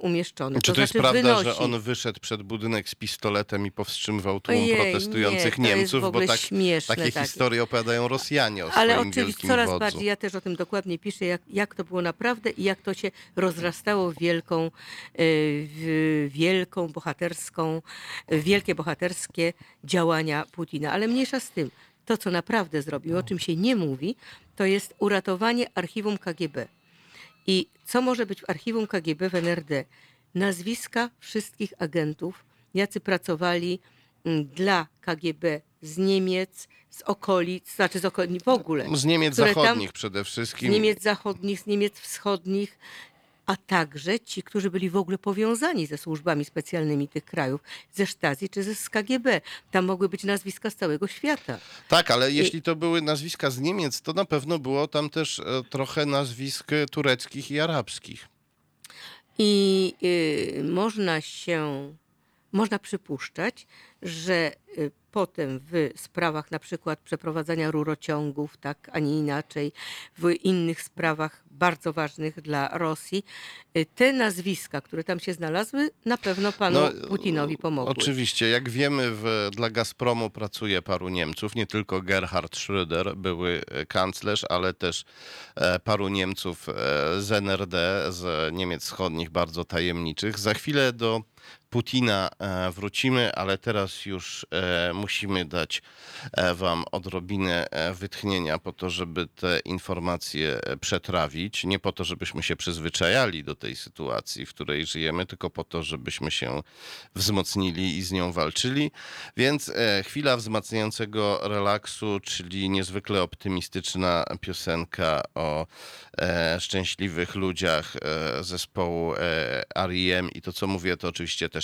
umieszczone. Czy to, jest znaczy prawda, wynosi. że on wyszedł przed budynek z pistoletem i powstrzymywał tłum Ojej, protestujących nie, to jest Niemców? Bo tak, śmieszne takie takie. historie opowiadają Rosjanie o Ale oczywiście coraz wodzu. bardziej, ja też o tym dokładnie piszę, jak, jak to było naprawdę i jak to się rozrastało w wielką, e, w wielką bohaterską, w wielkie bohaterskie działania Putina. Ale mniejsza z tym, to co naprawdę zrobił, o czym się nie mówi, to jest uratowanie archiwum KGB. I co może być w archiwum KGB w NRD? Nazwiska wszystkich agentów, jacy pracowali mm, dla KGB z Niemiec, z okolic, znaczy z okolic w ogóle. Z Niemiec które tam- zachodnich przede Z wszystkim. Niemiec zachodnich, z Niemiec wschodnich, a także ci, którzy byli w ogóle powiązani ze służbami specjalnymi tych krajów, ze Stasi czy ze KGB. Tam mogły być nazwiska z całego świata. Tak, ale jeśli to były nazwiska z Niemiec, to na pewno było tam też e, trochę nazwisk e, tureckich i arabskich. I y, można się, można przypuszczać, że y, potem w sprawach na przykład przeprowadzania rurociągów, tak, a nie inaczej, w innych sprawach bardzo ważnych dla Rosji, y, te nazwiska, które tam się znalazły, na pewno panu No, Putinowi pomogły. Oczywiście, jak wiemy, w, dla Gazpromu pracuje paru Niemców, nie tylko Gerhard Schröder, były e, kanclerz, ale też e, paru Niemców e, z NRD, z Niemiec Wschodnich, bardzo tajemniczych. Za chwilę do Putina e, wrócimy, ale teraz już e, musimy dać e, Wam odrobinę wytchnienia po to, żeby te informacje przetrawić. Nie po to, żebyśmy się przyzwyczajali do tej sytuacji, w której żyjemy, tylko po to, żebyśmy się wzmocnili i z nią walczyli. Więc chwila wzmacniającego relaksu, czyli niezwykle optymistyczna piosenka o szczęśliwych ludziach zespołu R.E.M. i to, co mówię, to oczywiście też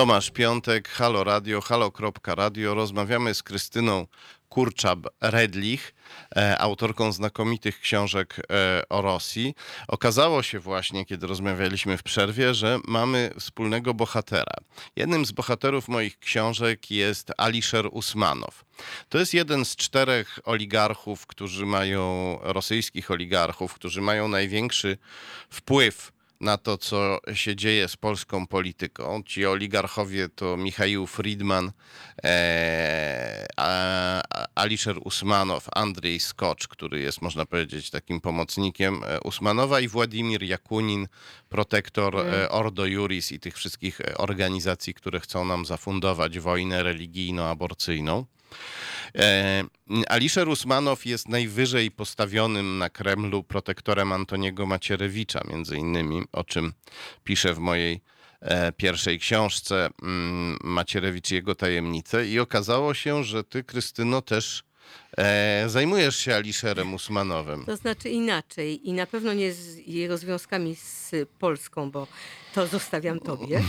Tomasz Piątek, Halo Radio, halo.radio. Rozmawiamy z Krystyną Kurczab-Redlich, e, autorką znakomitych książek e, o Rosji. Okazało się właśnie, kiedy rozmawialiśmy w przerwie, że mamy wspólnego bohatera. Jednym z bohaterów moich książek jest Alisher Usmanow. To jest jeden z czterech oligarchów, którzy mają, rosyjskich oligarchów, którzy mają największy wpływ na to, co się dzieje z polską polityką. Ci oligarchowie to Michał Friedman, e, a, a- Alisher Usmanow, Andrzej Skocz, który jest, można powiedzieć, takim pomocnikiem e, Usmanowa i Władimir Jakunin, protektor e, Ordo Juris i tych wszystkich organizacji, które chcą nam zafundować wojnę religijno-aborcyjną. E, Alisher Usmanow jest najwyżej postawionym na Kremlu protektorem Antoniego Macierewicza, między innymi, o czym piszę w mojej e, pierwszej książce mm, Macierewicz i jego tajemnice. I okazało się, że ty, Krystyno, też e, zajmujesz się Alisherem Usmanowem. To znaczy inaczej i na pewno nie z jego związkami z Polską, bo to zostawiam tobie.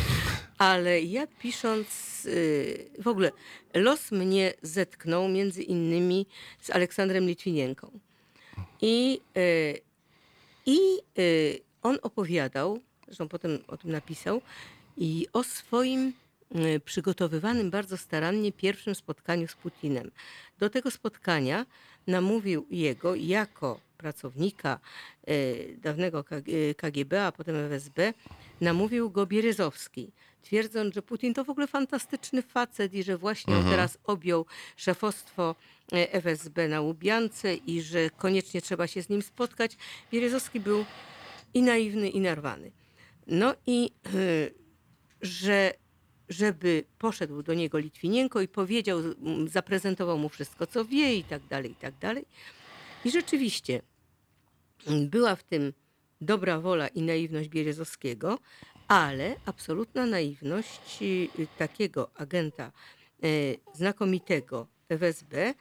Ale ja pisząc, y, w ogóle los mnie zetknął między innymi z Aleksandrem Litwinienką. I, y, i y, on opowiadał, zresztą potem o tym napisał, i o swoim przygotowywanym bardzo starannie pierwszym spotkaniu z Putinem. Do tego spotkania namówił jego jako pracownika y, dawnego K- y, KGB, a potem FSB, namówił go Bieryzowski, twierdząc, że Putin to w ogóle fantastyczny facet i że właśnie on teraz objął szefostwo FSB na Łubiance i że koniecznie trzeba się z nim spotkać. Bieryzowski był i naiwny, i narwany. No i y, że żeby poszedł do niego Litwinienko i powiedział, m, zaprezentował mu wszystko, co wie i tak dalej, i tak dalej. I rzeczywiście m, była w tym dobra wola i naiwność Bierzozowskiego, ale absolutna naiwność y, takiego agenta y, znakomitego FSB,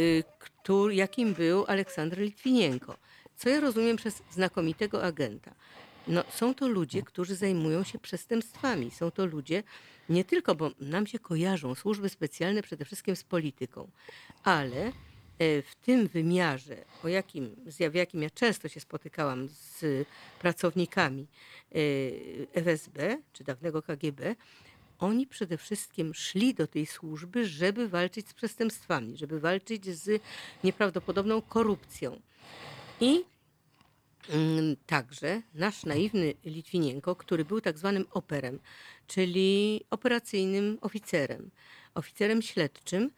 y, który, jakim był Aleksander Litwinienko. Co ja rozumiem przez znakomitego agenta? No, są to ludzie, którzy zajmują się przestępstwami. Są to ludzie nie tylko, bo nam się kojarzą służby specjalne przede wszystkim z polityką, ale e, w tym wymiarze, o jakim, w jakim ja często się spotykałam z pracownikami e, FSB czy dawnego KGB, oni przede wszystkim szli do tej służby, żeby walczyć z przestępstwami, żeby walczyć z nieprawdopodobną korupcją. I Także nasz naiwny Litwinienko, który był tak zwanym operem, czyli operacyjnym oficerem, oficerem śledczym,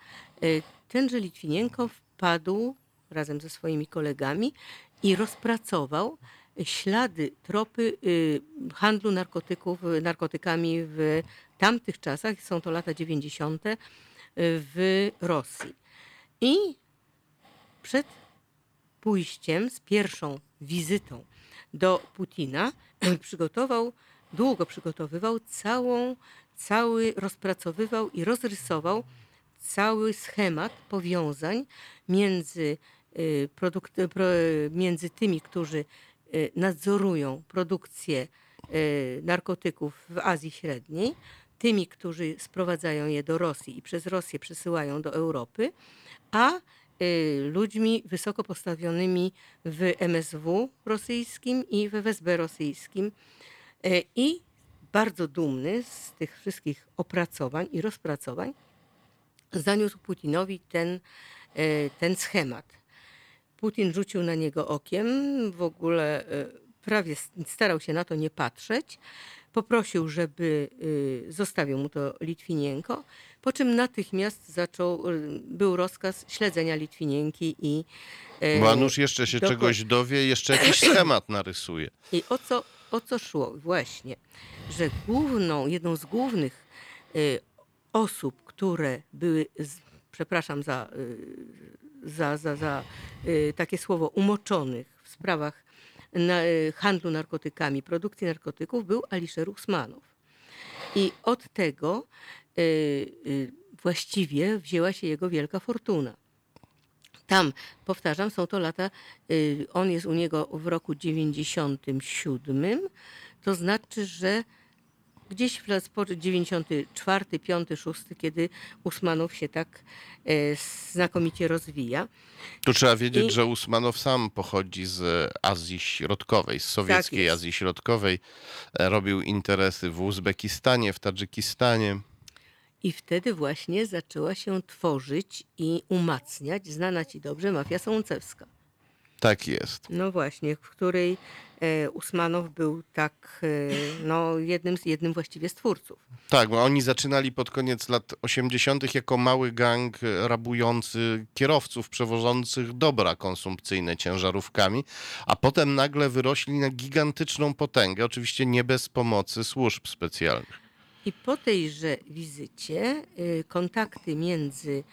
y, tenże Litwinienko wpadł razem ze swoimi kolegami i rozpracował ślady, tropy y, handlu narkotyków, narkotykami w tamtych czasach, są to lata 90. w Rosji. I przed pójściem z pierwszą wizytą do Putina. Przygotował, długo przygotowywał całą, cały, rozpracowywał i rozrysował cały schemat powiązań między, y, między tymi, którzy y, nadzorują produkcję y, narkotyków w Azji Średniej, tymi, którzy sprowadzają je do Rosji i przez Rosję przesyłają do Europy, a y, ludźmi wysoko postawionymi w MSW rosyjskim i w FSB rosyjskim. E, I bardzo dumny z tych wszystkich opracowań i rozpracowań zaniósł Putinowi ten, e, ten schemat. Putin rzucił na niego okiem, w ogóle prawie starał się na to nie patrzeć. Poprosił, żeby y, zostawił mu to Litwinienko, po czym natychmiast zaczął, y, był rozkaz śledzenia Litwinienki i Bo Anusz jeszcze się czegoś dowie, jeszcze jakiś schemat narysuje. i o co, o co szło? Właśnie, że główną, jedną z głównych y, osób, które były, przepraszam za, y, za, za, za y, takie słowo, umoczonych w sprawach na, y, handlu narkotykami, produkcji narkotyków, był Alisher Usmanow. I od tego y, y, właściwie wzięła się jego wielka fortuna. Tam, powtarzam, są to lata, on jest u niego w roku 97, To znaczy, że gdzieś w lat 94, 5, 6, kiedy Usmanow się tak e, znakomicie rozwija. Tu trzeba wiedzieć, I- że Usmanow sam pochodzi z Azji Środkowej, z sowieckiej jest. Azji Środkowej. E, Robił interesy w Uzbekistanie, w Tadżykistanie. I wtedy właśnie zaczęła się tworzyć i umacniać znana ci dobrze mafia sącewska. Tak jest. No właśnie, w której e, Usmanow był tak, e, no jednym, z, jednym właściwie z twórców. Tak, bo oni zaczynali pod koniec lat 80. jako mały gang e, rabujący kierowców przewożących dobra konsumpcyjne ciężarówkami, a potem nagle wyrośli na gigantyczną potęgę, oczywiście nie bez pomocy służb specjalnych. I po tejże wizycie y, kontakty między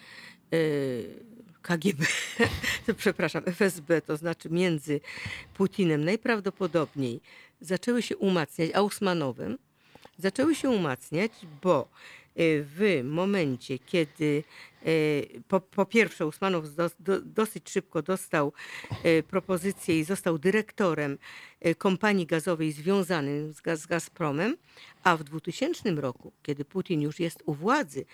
y, KGB, przepraszam, FSB, to znaczy między Putinem najprawdopodobniej zaczęły się umacniać, a Usmanowem zaczęły się umacniać, bo w momencie, kiedy y, po, po pierwsze Usmanow do, do, dosyć szybko dostał y, propozycję i został dyrektorem y, kompanii gazowej związanym z, z Gazpromem, a w 2000 roku, kiedy Putin już jest u władzy,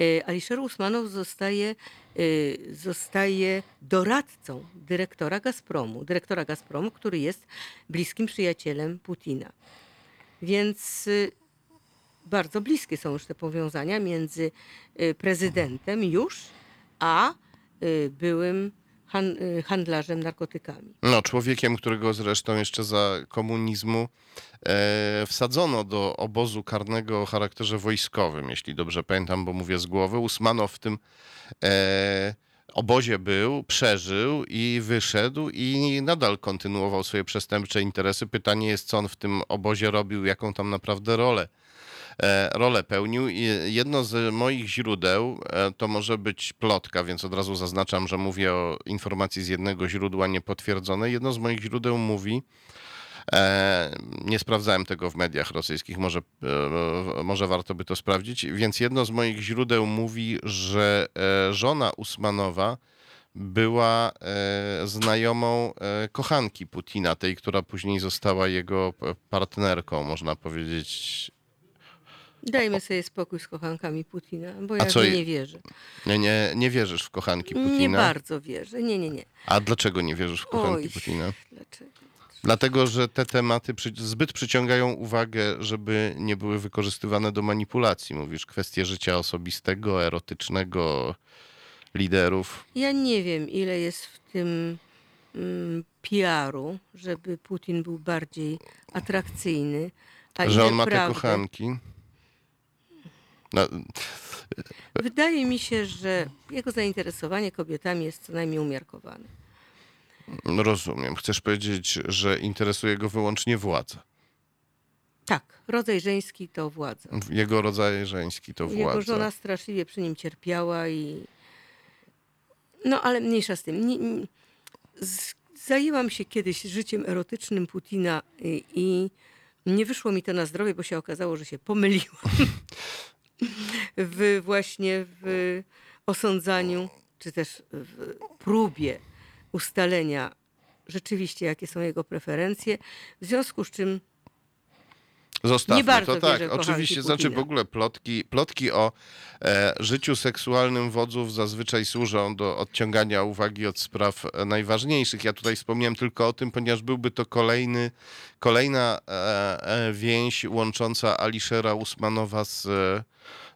y, Alisher Usmanow zostaje, y, zostaje doradcą dyrektora Gazpromu, dyrektora Gazpromu, który jest bliskim przyjacielem Putina. Więc y, bardzo bliskie są już te powiązania między y, prezydentem już, a y, byłym y, handlarzem narkotykami. No, człowiekiem, którego zresztą jeszcze za komunizmu e, wsadzono do obozu karnego o charakterze wojskowym, jeśli dobrze pamiętam, bo mówię z głowy. Usmanow w tym e, obozie był, przeżył i wyszedł i nadal kontynuował swoje przestępcze interesy. Pytanie jest, co on w tym obozie robił, jaką tam naprawdę rolę rolę pełnił. Jedno z moich źródeł e, to może być plotka, więc od razu zaznaczam, że mówię o informacji z jednego źródła niepotwierdzonej. Jedno z moich źródeł mówi, e, nie sprawdzałem tego w mediach rosyjskich, może, e, może warto by to sprawdzić, więc jedno z moich źródeł mówi, że e, żona Usmanowa była e, znajomą e, kochanki Putina, tej, która później została jego partnerką, można powiedzieć, Dajmy sobie spokój z kochankami Putina, bo ja co nie je- nie wierzę. Nie, nie, nie wierzysz w kochanki Nie Putina? bardzo wierzę. Nie, nie, nie. A dlaczego nie wierzysz w kochanki Oj, Putina? dlaczego? Dlatego, że te tematy przy, zbyt przyciągają uwagę, żeby nie były wykorzystywane do manipulacji. Mówisz, kwestie życia osobistego, erotycznego liderów. Ja nie wiem, ile jest w tym mm, PR-u, żeby Putin był bardziej atrakcyjny. A że ile on ma te prawdy. kochanki. No, Wydaje mi się, że jego zainteresowanie kobietami jest co najmniej umiarkowane. rozumiem. Chcesz powiedzieć, że interesuje go wyłącznie władza. Tak, rodzaj żeński to władza. Jego rodzaj żeński to Jego władza. żona straszliwie przy nim cierpiała i... No ale mniejsza z tym. Zajęłam się kiedyś życiem erotycznym Putina i, i nie wyszło mi to na zdrowie, bo się okazało, że się pomyliłam w właśnie w osądzaniu, czy też w próbie ustalenia rzeczywiście, jakie są jego preferencje. W związku z czym Zostawmy Nie bardzo to tak. wierzę w kochanki Oczywiście, znaczy w Putina. ogóle plotki, plotki o e, życiu seksualnym wodzów zazwyczaj służą do odciągania uwagi od spraw e, najważniejszych. Ja tutaj wspomniałem tylko o tym, ponieważ byłby to kolejny, kolejna e, e, więź łącząca Aliszera Usmanowa z, e,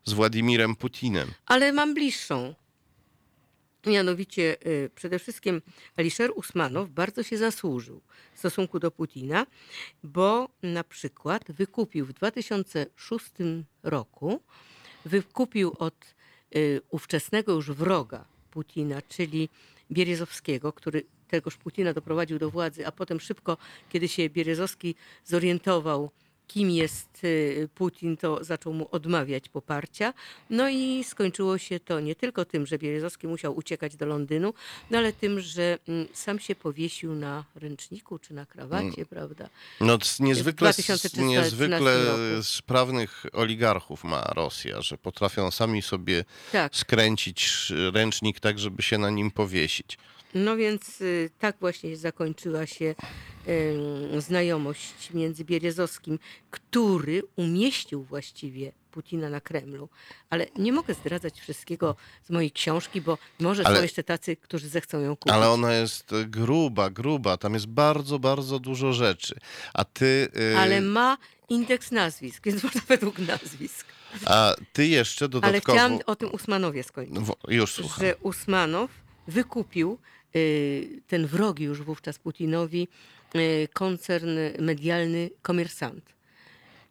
z Władimirem Putinem. Ale mam bliższą. Mianowicie y, przede wszystkim Alisher Usmanow bardzo się zasłużył w stosunku do Putina, bo na przykład wykupił w 2006 roku, wykupił od y, ówczesnego już wroga Putina, czyli Bierezowskiego, który tegoż Putina doprowadził do władzy, a potem szybko, kiedy się Bierezowski zorientował, kim jest y, Putin, to zaczął mu odmawiać poparcia. No i skończyło się to nie tylko tym, że Bierezowski musiał uciekać do Londynu, no ale tym, że mm, sam się powiesił na ręczniku czy na krawacie, prawda? No, niezwykle, z 2013 niezwykle sprawnych oligarchów ma Rosja, że potrafią sami sobie Tak. skręcić ręcznik tak, żeby się na nim powiesić. No więc y, tak właśnie zakończyła się znajomość między Bierezowskim, który umieścił właściwie Putina na Kremlu. Ale nie mogę zdradzać wszystkiego z mojej książki, bo może Ale- są jeszcze tacy, którzy zechcą ją kupić. Ale ona jest e, gruba, gruba. Tam jest bardzo, bardzo dużo rzeczy. A ty, y, Ale ma indeks nazwisk, więc można według nazwisk. a ty jeszcze Ale dodatkowo... chciałam o tym Usmanowie skończyć. Wo- Już słucham. że Usmanow wykupił y, ten wrogi już wówczas Putinowi y, koncern medialny Komersant.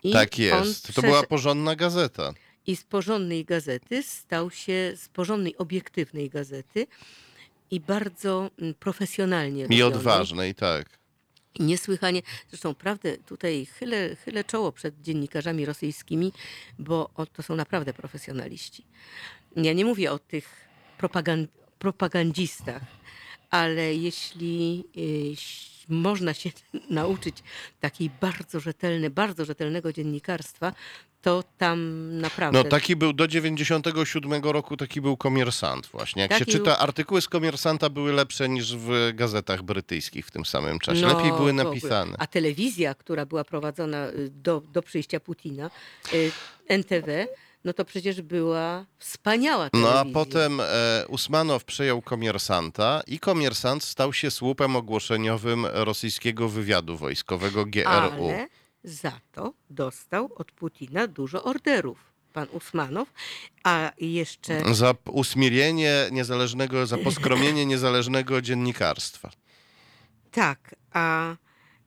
I Tak jest. To przesz- była porządna gazeta. I z porządnej gazety stał się, z porządnej, obiektywnej gazety i bardzo mm, profesjonalnie I robionej. odważnej, tak. I niesłychanie, zresztą prawdę tutaj chylę, chylę czoło przed dziennikarzami rosyjskimi, bo to są naprawdę profesjonaliści. Ja nie mówię o tych propagan- propagandzistach, ale jeśli y, można się nauczyć takiej bardzo rzetelnej, bardzo rzetelnego dziennikarstwa, to tam naprawdę... No taki był do 97 roku, taki był komersant właśnie. Jak Taki się czyta, artykuły z komersanta były lepsze niż w gazetach brytyjskich w tym samym czasie. No, Lepiej były napisane. A telewizja, która była prowadzona y, do, do przyjścia Putina, y, NTV, no to przecież była wspaniała No telewizja. a potem e, Usmanow przejął komersanta i komersant stał się słupem ogłoszeniowym rosyjskiego wywiadu wojskowego GRU. Ale za to dostał od Putina dużo orderów. Pan Usmanow, a jeszcze Za usmirienie niezależnego, za poskromienie niezależnego dziennikarstwa. tak, a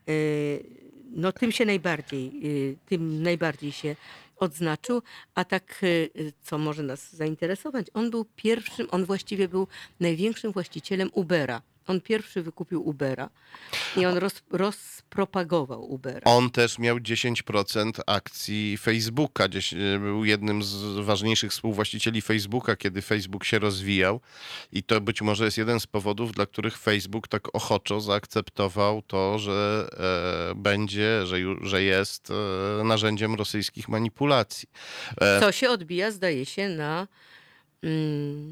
y, no tym się najbardziej, y, tym najbardziej się odznaczył, a tak y, co może nas zainteresować, on był pierwszym, on właściwie był największym właścicielem Ubera. On pierwszy wykupił Ubera i on roz, rozpropagował Ubera. On też miał 10% akcji Facebooka. Gdzieś, Był jednym z ważniejszych współwłaścicieli Facebooka, kiedy Facebook się rozwijał. I to być może jest jeden z powodów, dla których Facebook tak ochoczo zaakceptował to, że e, będzie, że, że jest e, narzędziem rosyjskich manipulacji. E, Co się odbija, zdaje się, na,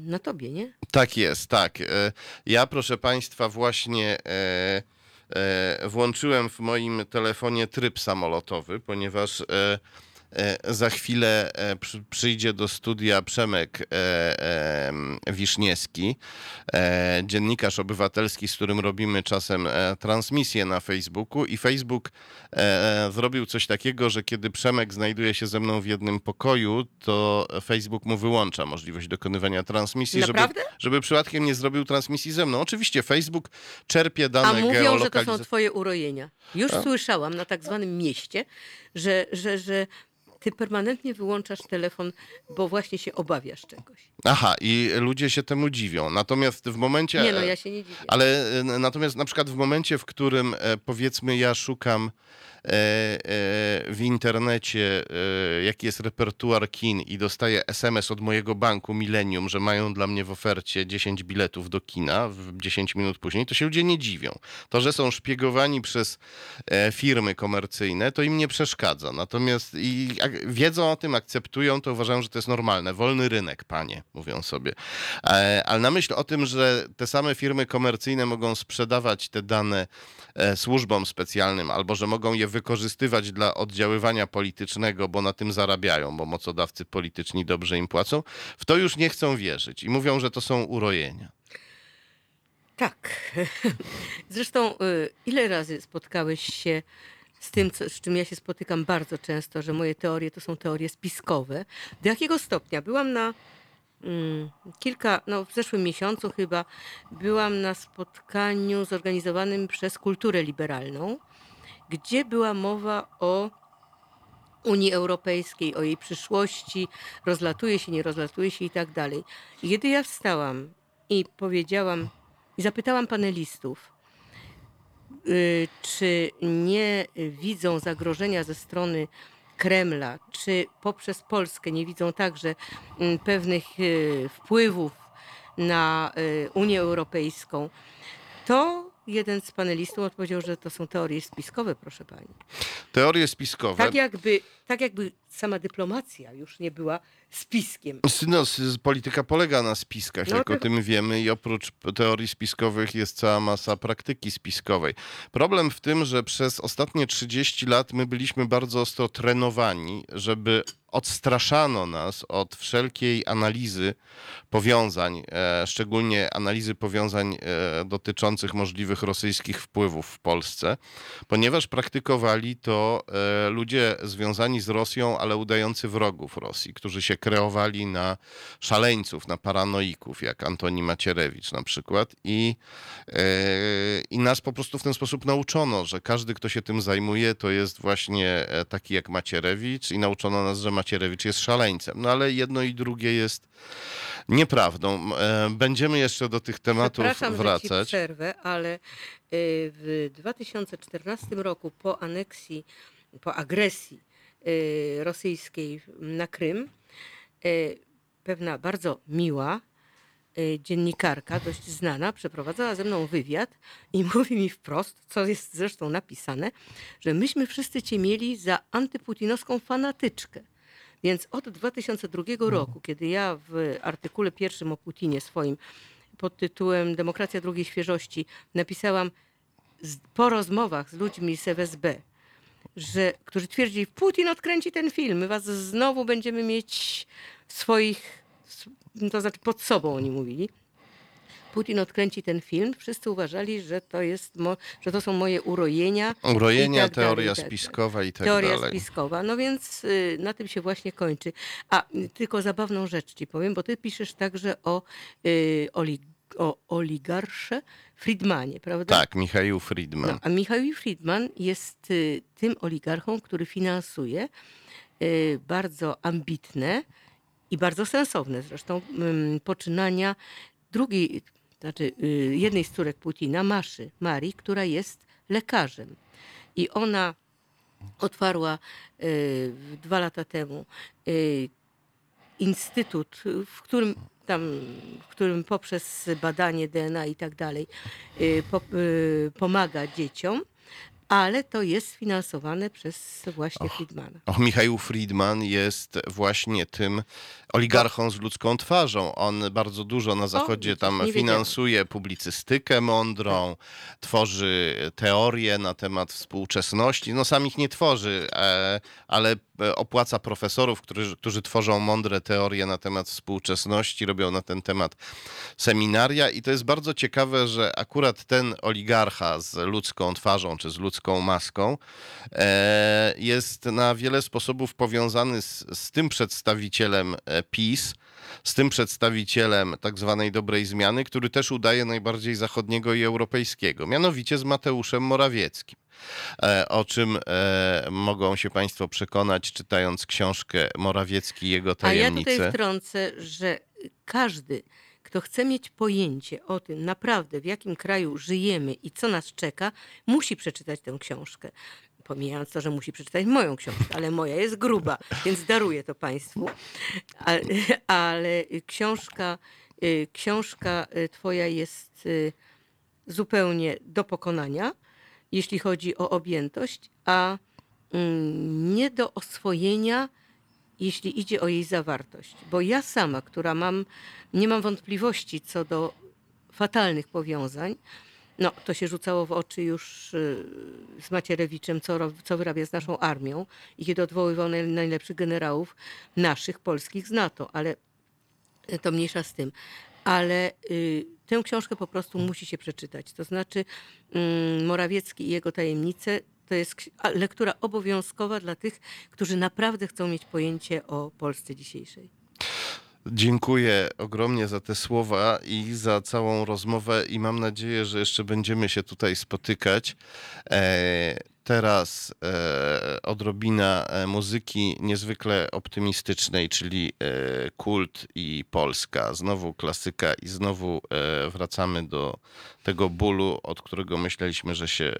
na tobie, nie? Tak jest, tak. E, Ja, proszę Państwa, właśnie e, e, włączyłem w moim telefonie tryb samolotowy, ponieważ za chwilę e, przy, przyjdzie do studia Przemek e, e, Wiszniewski, e, dziennikarz obywatelski, z którym robimy czasem e, transmisję na Facebooku i Facebook e, zrobił coś takiego, że kiedy Przemek znajduje się ze mną w jednym pokoju, to Facebook mu wyłącza możliwość dokonywania transmisji, żeby, Naprawdę? żeby przypadkiem nie zrobił transmisji ze mną. Oczywiście Facebook czerpie dane A mówią, że to są twoje urojenia. Już słyszałam na tak zwanym mieście, że, że, że ty permanentnie wyłączasz telefon, bo właśnie się obawiasz czegoś. Aha, i ludzie się temu dziwią. Natomiast w momencie... Nie no, ja się nie dziwię. Ale e, natomiast na przykład w momencie, w którym e, powiedzmy ja szukam e, e, w internecie, e, jaki jest repertuar kin i dostaję SMS od mojego banku Millennium, że mają dla mnie w ofercie 10 biletów do kina w 10 minut później, to się ludzie nie dziwią. To, że są szpiegowani przez e, firmy komercyjne, to im nie przeszkadza. Natomiast i wiedzą o tym, akceptują, to uważają, że to jest normalne. Wolny rynek, panie, mówią sobie. E, Ale na myśl o tym, że te same firmy komercyjne mogą sprzedawać te dane e, służbom specjalnym, albo że mogą je wykorzystywać dla oddziaływania politycznego, bo na tym zarabiają, bo mocodawcy polityczni dobrze im płacą, w to już nie chcą wierzyć i mówią, że to są urojenia. Tak. Zresztą y, ile razy spotkałeś się z tym, co, z czym ja się spotykam bardzo często, że moje teorie to są teorie spiskowe. Do jakiego stopnia? Byłam na mm, kilka, no w zeszłym miesiącu chyba, byłam na spotkaniu zorganizowanym przez Kulturę Liberalną, gdzie była mowa o Unii Europejskiej, o jej przyszłości, rozlatuje się, nie rozlatuje się i tak dalej. Kiedy ja wstałam i powiedziałam, i zapytałam panelistów, y, czy nie widzą zagrożenia ze strony Kremla, czy poprzez Polskę nie widzą także mm, pewnych y, wpływów na y, Unię Europejską, to jeden z panelistów odpowiedział, że to są teorie spiskowe, proszę pani. Teorie spiskowe. Tak jakby, tak jakby sama dyplomacja już nie była spiskiem. No, polityka polega na spiskach, No jak o tak. tym wiemy, i oprócz teorii spiskowych jest cała masa praktyki spiskowej. Problem w tym, że przez ostatnie 30 lat my byliśmy bardzo ostro trenowani, żeby odstraszano nas od wszelkiej analizy powiązań, e, szczególnie analizy powiązań e, dotyczących możliwych rosyjskich wpływów w Polsce, ponieważ praktykowali to e, ludzie związani z Rosją, ale udający wrogów Rosji, którzy się kreowali na szaleńców, na paranoików, jak Antoni Macierewicz na przykład. I, e, I nas po prostu w ten sposób nauczono, że każdy, kto się tym zajmuje, to jest właśnie e, taki jak Macierewicz i nauczono nas, że Macierewicz jest szaleńcem. No ale jedno i drugie jest nieprawdą. E, Będziemy jeszcze do tych tematów Przepraszam, że ci wracać. przerwę, ale w 2014 roku po aneksji, po agresji rosyjskiej na Krym, y, pewna bardzo miła y, dziennikarka, dość znana, przeprowadzała ze mną wywiad i mówi mi wprost, co jest zresztą napisane, że myśmy wszyscy cię mieli za antyputinowską fanatyczkę. Więc od 2002 roku, kiedy ja w artykule pierwszym o Putinie swoim pod tytułem Demokracja drugiej świeżości napisałam po rozmowach z ludźmi z FSB, że, którzy twierdzili, Putin odkręci ten film, my was znowu będziemy mieć swoich, to znaczy pod sobą oni mówili. Putin odkręci ten film, wszyscy uważali, że to, jest że to są moje urojenia. Urojenia, i tak teoria tak dalej. spiskowa i tak Teoria dalej. spiskowa. No więc y, na tym się właśnie kończy. A y, tylko zabawną rzecz ci powiem, bo ty piszesz także o, y, o oligarsze Friedmanie, prawda? Tak, Michał Friedman. No, a Michał Friedman jest y, tym oligarchą, który finansuje y, bardzo ambitne i bardzo sensowne zresztą ym, poczynania drugiej, znaczy y, jednej z córek Putina, Maszy, Marii, która jest lekarzem. I ona otwarła dwa lata temu instytut, w którym tam, w którym poprzez badanie DNA i tak dalej y, y, pomaga dzieciom, ale to jest finansowane przez właśnie Friedmana. Och, Michał Friedman jest właśnie tym oligarchą z ludzką twarzą. On bardzo dużo na zachodzie widzisz, tam finansuje publicystykę mądrą, tworzy teorie na temat współczesności. No sam ich nie tworzy, e, ale opłaca profesorów, którzy, którzy tworzą mądre teorie na temat współczesności, robią na ten temat seminaria i to jest bardzo ciekawe, że akurat ten oligarcha z ludzką twarzą czy z ludzką maską e, jest na wiele sposobów powiązany z, z tym przedstawicielem e, PiS, z tym przedstawicielem tak zwanej dobrej zmiany, który też udaje najbardziej zachodniego i europejskiego, mianowicie z Mateuszem Morawieckim. E, O czym e, mogą się Państwo przekonać, czytając książkę Morawiecki i jego A ja tajemnice. tutaj wtrącę, że każdy, kto chce mieć pojęcie o tym naprawdę, w jakim kraju żyjemy i co nas czeka, musi przeczytać tę książkę. Pomijając to, że musi przeczytać moją książkę, ale moja jest gruba, więc daruję to Państwu. Ale, ale książka, y, książka y, Twoja jest y, zupełnie do pokonania, jeśli chodzi o objętość, a mm, nie do oswojenia, jeśli idzie o jej zawartość. Bo ja sama, która mam, nie mam wątpliwości co do fatalnych powiązań, no to się rzucało w oczy już y, z Macierewiczem, co, co wyrabia z naszą armią i kiedy odwoływał naj- najlepszych generałów naszych, polskich z NATO, ale to mniejsza z tym. Ale y, tę książkę po prostu musi się przeczytać. To znaczy mm, Morawiecki i jego tajemnice to jest lektura obowiązkowa dla tych, którzy naprawdę chcą mieć pojęcie o Polsce dzisiejszej. Dziękuję ogromnie za te słowa i za całą rozmowę i mam nadzieję, że jeszcze będziemy się tutaj spotykać. E, teraz e, odrobina e, muzyki niezwykle optymistycznej, czyli kult i Polska. Znowu klasyka i znowu wracamy do tego bólu, od którego myśleliśmy, że się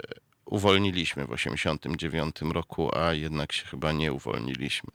uwolniliśmy w 1989 roku, a jednak się chyba nie uwolniliśmy.